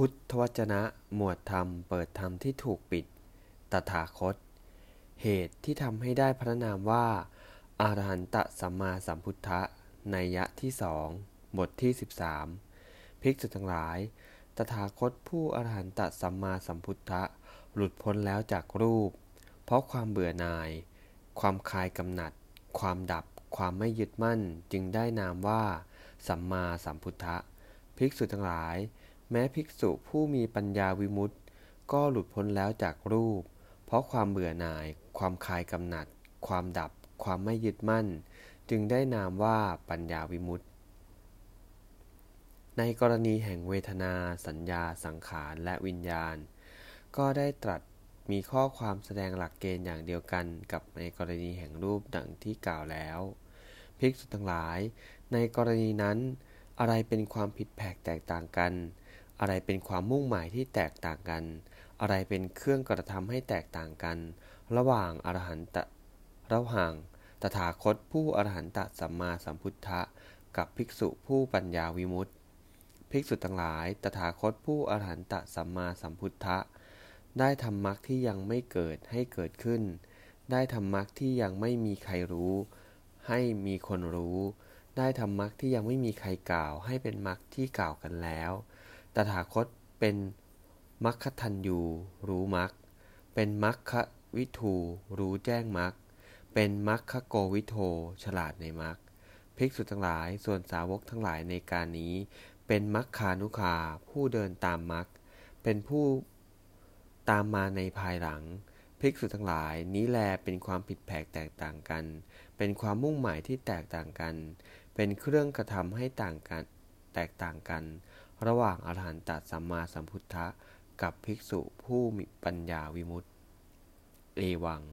พุทธวจนะหมวดธรรมเปิดธรรมที่ถูกปิด ตถาคต เหตุที่ทำให้ได้พระนามว่า อารหันตสัมมาสัมพุทธะในยะที่สองบทที่ 13 ภิกษุทั้งหลาย ตถาคตผู้อรหันตสัมมาสัมพุทธะหลุดพ้นแล้วจากรูป เพราะความเบื่อหน่าย ความคลายกำหนัด ความดับ ความไม่ยึดมั่นจึงได้นามว่า สัมมาสัมพุทธะภิกษุทั้งหลาย แม้ภิกษุผู้มีปัญญาวิมุตติ ก็หลุดพ้นแล้วจากรูป เพราะความเบื่อหน่าย ความคลายกำหนัด ความดับ ความไม่ยึดมั่น จึงได้นามว่าปัญญาวิมุตติ ในกรณีแห่งเวทนา สัญญา สังขาร และวิญญาณ ก็ได้ตรัสมีข้อความแสดงหลักเกณฑ์อย่างเดียวกันกับในกรณีแห่งรูปดังที่กล่าวแล้ว ภิกษุทั้งหลาย ในกรณีนั้น อะไรเป็นความผิดแผกแตกต่างกัน อะไรเป็นความมุ่งหมายที่แตกต่างกัน อะไรเป็นเครื่องกระทำให้แตกต่างกัน ระหว่างอรหันตระหว่างตถาคตผู้อรหันตสัมมาสัมพุทธะกับภิกษุผู้ปัญญาวิมุตติ ภิกษุทั้งหลาย ตถาคตผู้อรหันตสัมมาสัมพุทธะได้ทำมรรคที่ยังไม่เกิดให้เกิดขึ้น ได้ทำมรรคที่ยังไม่มีใครรู้ ให้มีคนรู้ ได้ทำมรรคที่ยังไม่มีใครกล่าว ให้เป็นมรรคที่กล่าวกันแล้ว ตถาคตเป็นมรรคทันยูรู้มรคเป็นมรรควิทูรู้แจ้งมรคเป็นมรรคโกวิโทฉลาดในมรคภิกษุทั้งหลายส่วนสาวกทั้งหลายในการนี้ เป็นมรรคานุคาผู้เดินตามมรรคเป็นผู้ตามมาในภายหลัง ภิกษุทั้งหลายนี้แลเป็นความผิดแผกแตกต่างกัน เป็นความมุ่งหมายที่แตกต่างกัน เป็นเครื่องกระทำให้ต่างกัน แตกต่างกัน ระหว่างอรหันตสัมมาสัมพุทธะกับภิกษุผู้มีปัญญาวิมุตติ เอวัง